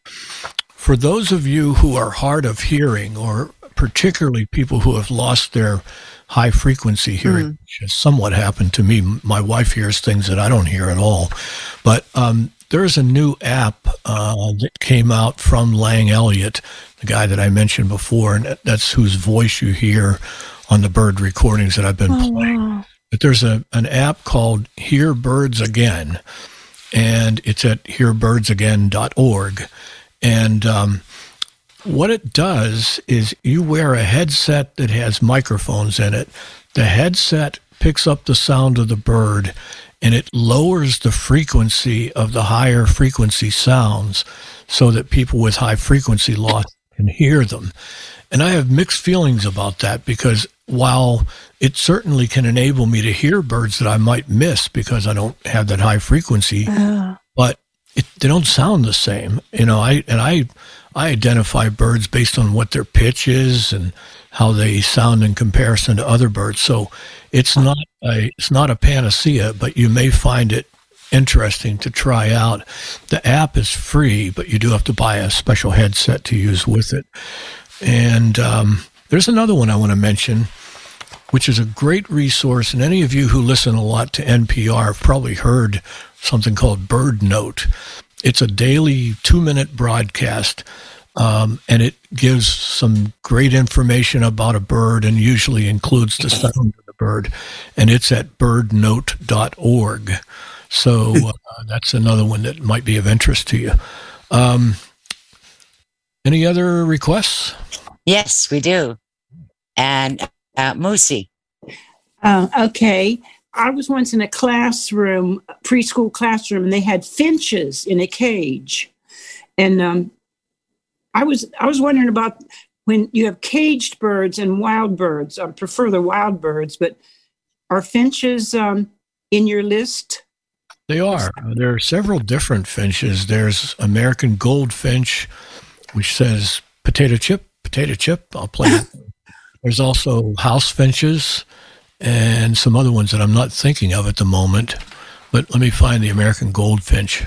for those of you who are hard of hearing, or particularly people who have lost their high frequency hearing, Mm. which has somewhat happened to me, my wife hears things that I don't hear at all. But um, there's a new app uh, that came out from Lang Elliott, the guy that I mentioned before, and that's whose voice you hear on the bird recordings that I've been playing. But there's a an app called Hear Birds Again, and it's at hearbirdsagain.org. And um, what it does is you wear a headset that has microphones in it. The headset picks up the sound of the bird and it lowers the frequency of the higher frequency sounds so that people with high frequency loss can hear them. And I have mixed feelings about that because while it certainly can enable me to hear birds that I might miss because I don't have that high frequency, but it, they don't sound the same. You know, I and I I identify birds based on what their pitch is and how they sound in comparison to other birds. So it's not a it's not a panacea, but you may find it interesting to try out. The app is free, but you do have to buy a special headset to use with it. And um, there's another one I want to mention, which is a great resource. And any of you who listen a lot to NPR have probably heard something called Bird Note. It's a daily two minute broadcast. Um, and it gives some great information about a bird and usually includes the sound of the bird. And it's at birdnote.org. So uh, that's another one that might be of interest to you. Um, any other requests? Yes, we do. And uh, Moosey. Uh, okay. I was once in a classroom, preschool classroom, and they had finches in a cage. And um, I was I was wondering about when you have caged birds and wild birds. I prefer the wild birds, but are finches um, in your list? They are. There are several different finches. There's American goldfinch, which says potato chip, potato chip. I'll play. <laughs> There's also house finches and some other ones that I'm not thinking of at the moment. But let me find the American goldfinch.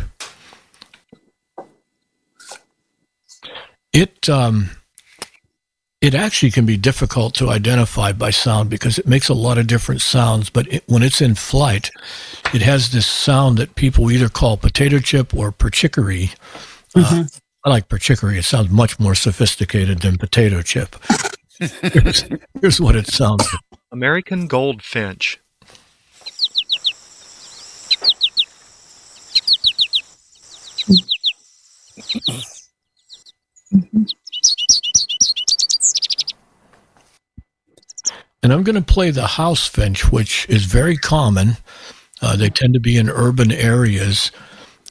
It um, it actually can be difficult to identify by sound because it makes a lot of different sounds. But it, when it's in flight, it has this sound that people either call potato chip or perchicory. Uh, I like perchicory. It sounds much more sophisticated than potato chip. Here's, here's what it sounds like. American goldfinch. And I'm going to play the house finch, which is very common. Uh, they tend to be in urban areas.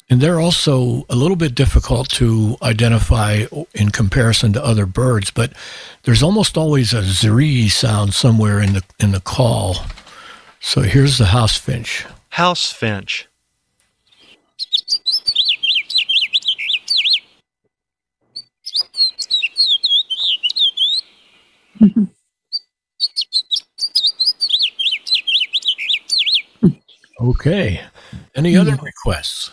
And they're also a little bit difficult to identify in comparison to other birds, but there's almost always a zree sound somewhere in the in the call. So here's the house finch. House finch. <laughs> Okay. Any other requests?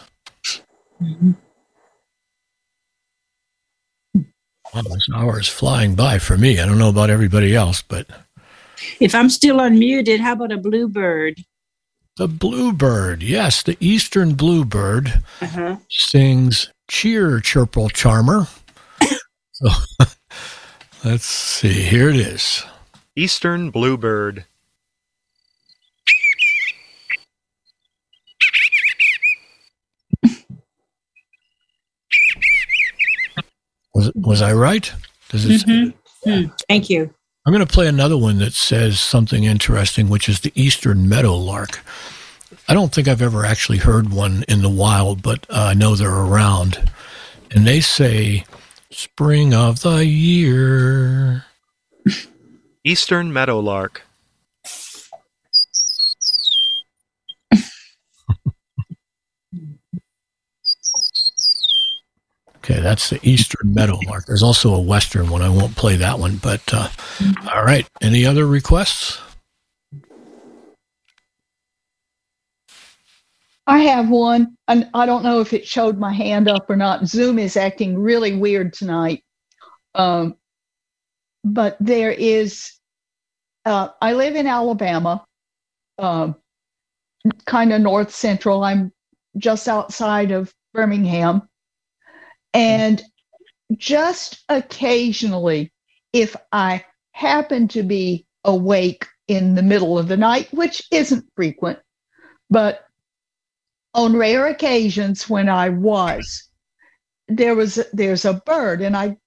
Well, this hour is flying by for me. I don't know about everybody else, but If I'm still unmuted, how about a bluebird? the bluebird, yes, the eastern bluebird Uh-huh. sings cheer, chirple charmer. <coughs> so <laughs> let's see. Here it is. Eastern bluebird. Was was I right? Does it? Mhm. Hmm, Thank you. I'm going to play another one that says something interesting, which is the eastern meadowlark. I don't think I've ever actually heard one in the wild, but uh, I know they're around. And they say, spring of the year. Eastern meadowlark. Okay, that's the eastern meadowlark. There's also a western one. I won't play that one, but uh, all right. Any other requests? I have one, and I don't know if it showed my hand up or not. Zoom is acting really weird tonight. Um, but there is, uh, I live in Alabama, um, kind of north central. I'm just outside of Birmingham. And just occasionally, if I happen to be awake in the middle of the night, which isn't frequent, but on rare occasions when I was, there was there's a bird, and I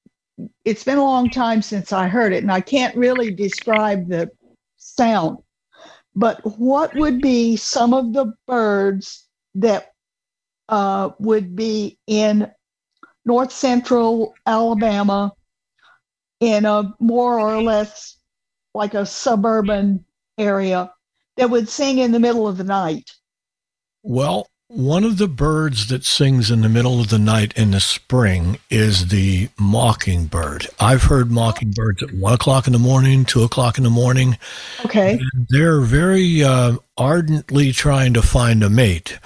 it's been a long time since I heard it, and I can't really describe the sound. But what would be some of the birds that uh, would be in north central Alabama in a more or less like a suburban area that would sing in the middle of the night? Well, one of the birds that sings in the middle of the night in the spring is the mockingbird. I've heard mockingbirds at one o'clock in the morning, two o'clock in the morning. Okay. They're very uh, ardently trying to find a mate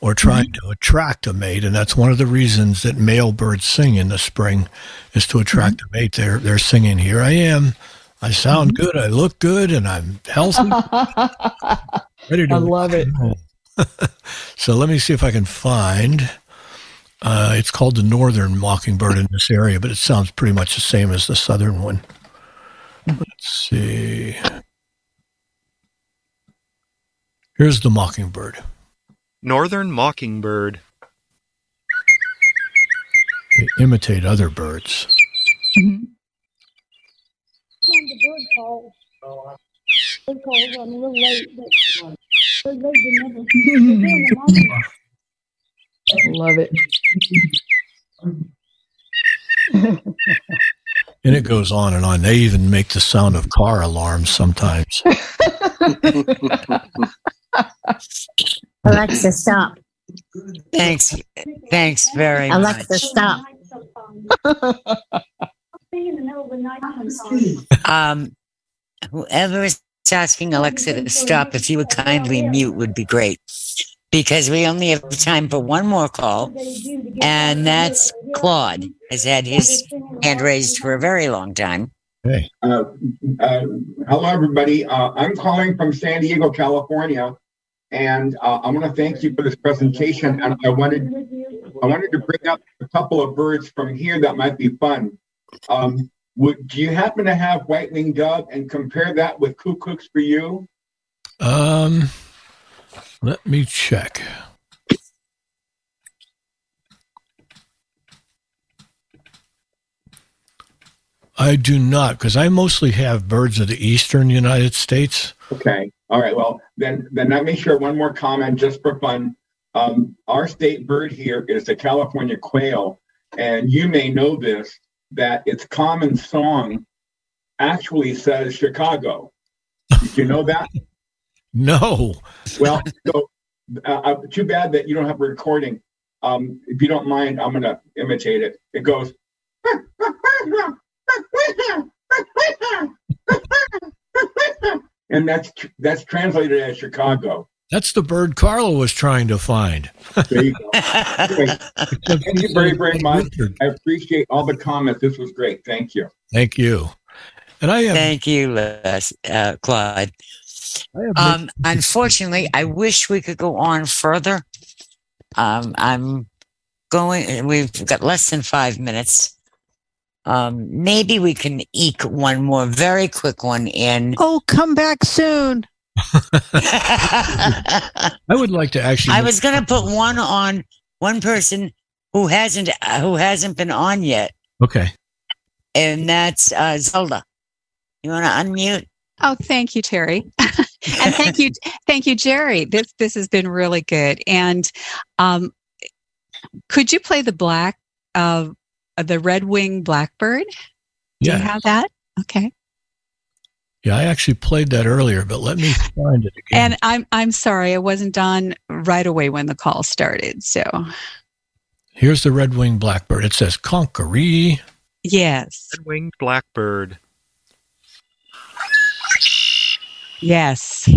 or trying to attract a mate, and that's one of the reasons that male birds sing in the spring is to attract a mate. They're they're singing, "Here I am, I sound good, I look good, and I'm healthy, <laughs> ready to." I love it. <laughs> so let me see if I can find. Uh, it's called the northern mockingbird in this area, but it sounds pretty much the same as the southern one. Let's see. Here's the mockingbird. Northern mockingbird. They imitate other birds. the bird calls. Bird calls. I'm a little late, but bird they never. Love it. And it goes on and on. They even make the sound of car alarms sometimes. <laughs> Alexa, stop. Thanks. Thanks very much. Alexa, much. stop. Um, whoever is asking Alexa to stop, if you would kindly mute, would be great. Because we only have time for one more call, and that's Claude has had his hand raised for a very long time. Hey. Uh, uh, hello, everybody. Uh, I'm calling from San Diego, California, and uh, I want to thank you for this presentation. And I wanted, I wanted to bring up a couple of birds from here that might be fun. Um, would do you happen to have white-winged dove and compare that with cuckoos for you? Um, let me check. I do not, because I mostly have birds of the eastern United States. Okay. All right. Well, then, then let me share one more comment just for fun. Um, our state bird here is the California quail, and you may know this that its common song actually says Chicago. Did you know that? <laughs> No. Well, so uh, uh, too bad that you don't have a recording. Um, if you don't mind, I'm going to imitate it. It goes. <laughs> and that's that's translated as Chicago. That's the bird Carla was trying to find. There you go. <laughs> Anyway, thank you very very much. I appreciate all the comments. This was great. Thank you. Thank you. And I have Thank you, Les, uh, Claude. Um, unfortunately, I wish we could go on further. Um, I'm going, we've got less than five minutes. Um, maybe we can eke one more very quick one in. Oh, come back soon. <laughs> I would like to actually. I was going to put one on one person who hasn't uh, who hasn't been on yet, Okay. and that's uh, Zelda. You want to unmute? Oh, thank you, Terry. <laughs> and thank you, thank you, Jerry. This this has been really good. And um, could you play the black, uh, Uh, the red wing blackbird? Do Yeah. you have that? Okay. Yeah, I actually played that earlier, but let me <laughs> find it again. And I'm I'm sorry, I wasn't on right away when the call started. So Here's the red winged blackbird. It says Conqueree. yes, Red-winged blackbird. yes.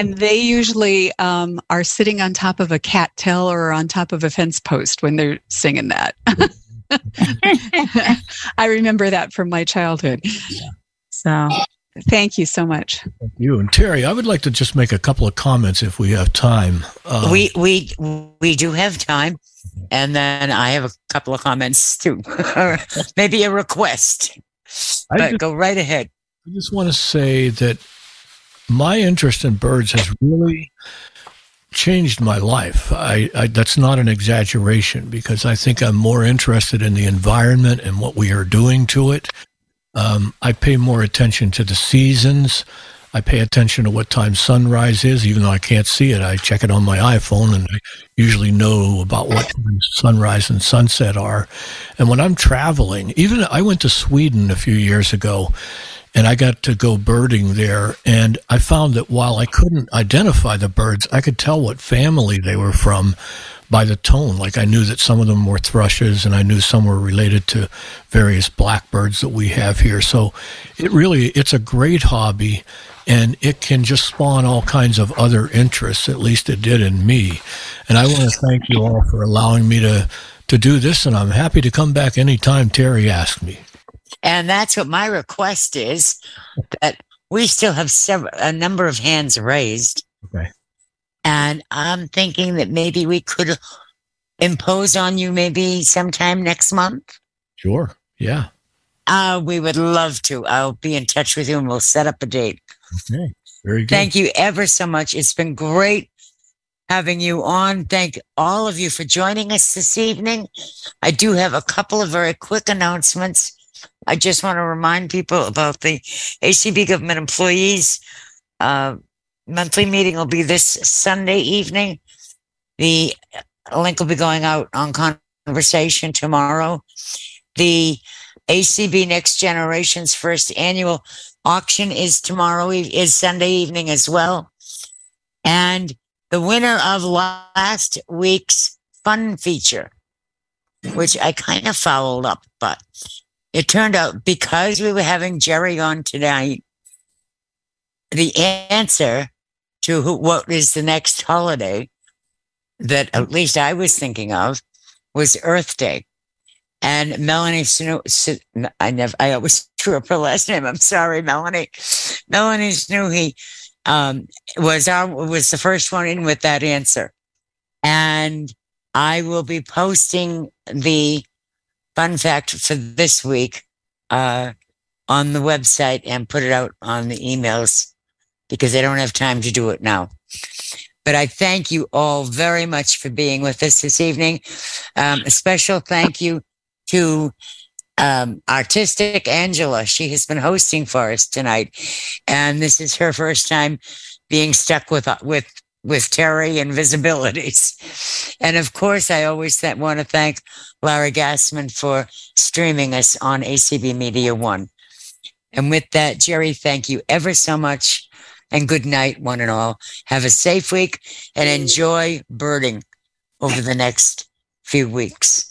And and they usually um, are sitting on top of a cattail or on top of a fence post when they're singing that. <laughs> I remember that from my childhood. So thank you so much. Thank you. And Terry, I would like to just make a couple of comments if we have time. Uh, we we we do have time, and then I have a couple of comments too, <laughs> maybe a request. But just- go right ahead. I just want to say that my interest in birds has really changed my life. I, I that's not an exaggeration because I think I'm more interested in the environment and what we are doing to it. Um, I pay more attention to the seasons. I pay attention to what time sunrise is, even though I can't see it. I check it on my iPhone, and I usually know about what sunrise and sunset are. And when I'm traveling, even I went to Sweden a few years ago, and I got to go birding there. And I found that while I couldn't identify the birds, I could tell what family they were from by the tone. Like I knew that some of them were thrushes, and I knew some were related to various blackbirds that we have here. So it really it's a great hobby, and it can just spawn all kinds of other interests. At least it did in me. And I want to thank you all for allowing me to to do this. And I'm happy to come back anytime Terry asks me. And that's what my request is that we still have several, a number of hands raised. Okay. And I'm thinking that maybe we could impose on you maybe sometime next month. Sure. Yeah. Uh, we would love to. I'll be in touch with you and we'll set up a date. Okay. Very good. Thank you ever so much. It's been great having you on. Thank all of you for joining us this evening. I do have a couple of very quick announcements. I just want to remind people about the ACB government employees uh, monthly meeting will be this Sunday evening. The link will be going out on conversation tomorrow. The ACB Next Generation's first annual auction is tomorrow, is Sunday evening as well. And the winner of last week's fun feature, which I kind of followed up, but it turned out because we were having Jerry on tonight, the answer to who, what is the next holiday that at least I was thinking of was Earth Day. And Melanie I never, I always <laughs> screw up her last name. I'm sorry, Melanie. Melanie Snoohey um, was our was the first one in with that answer, and I will be posting the fun fact for this week uh, on the website and put it out on the emails because I don't have time to do it now. But I thank you all very much for being with us this evening. Um, a special thank you to um, Artistic Angela. She has been hosting for us tonight, and this is her first time being stuck with with with Terry and VISAbilities. And of course, I always th- want to thank Larry Gassman for streaming us on ACB Media One. And with that, Jerry, thank you ever so much. And good night, one and all. Have a safe week and enjoy birding over the next few weeks.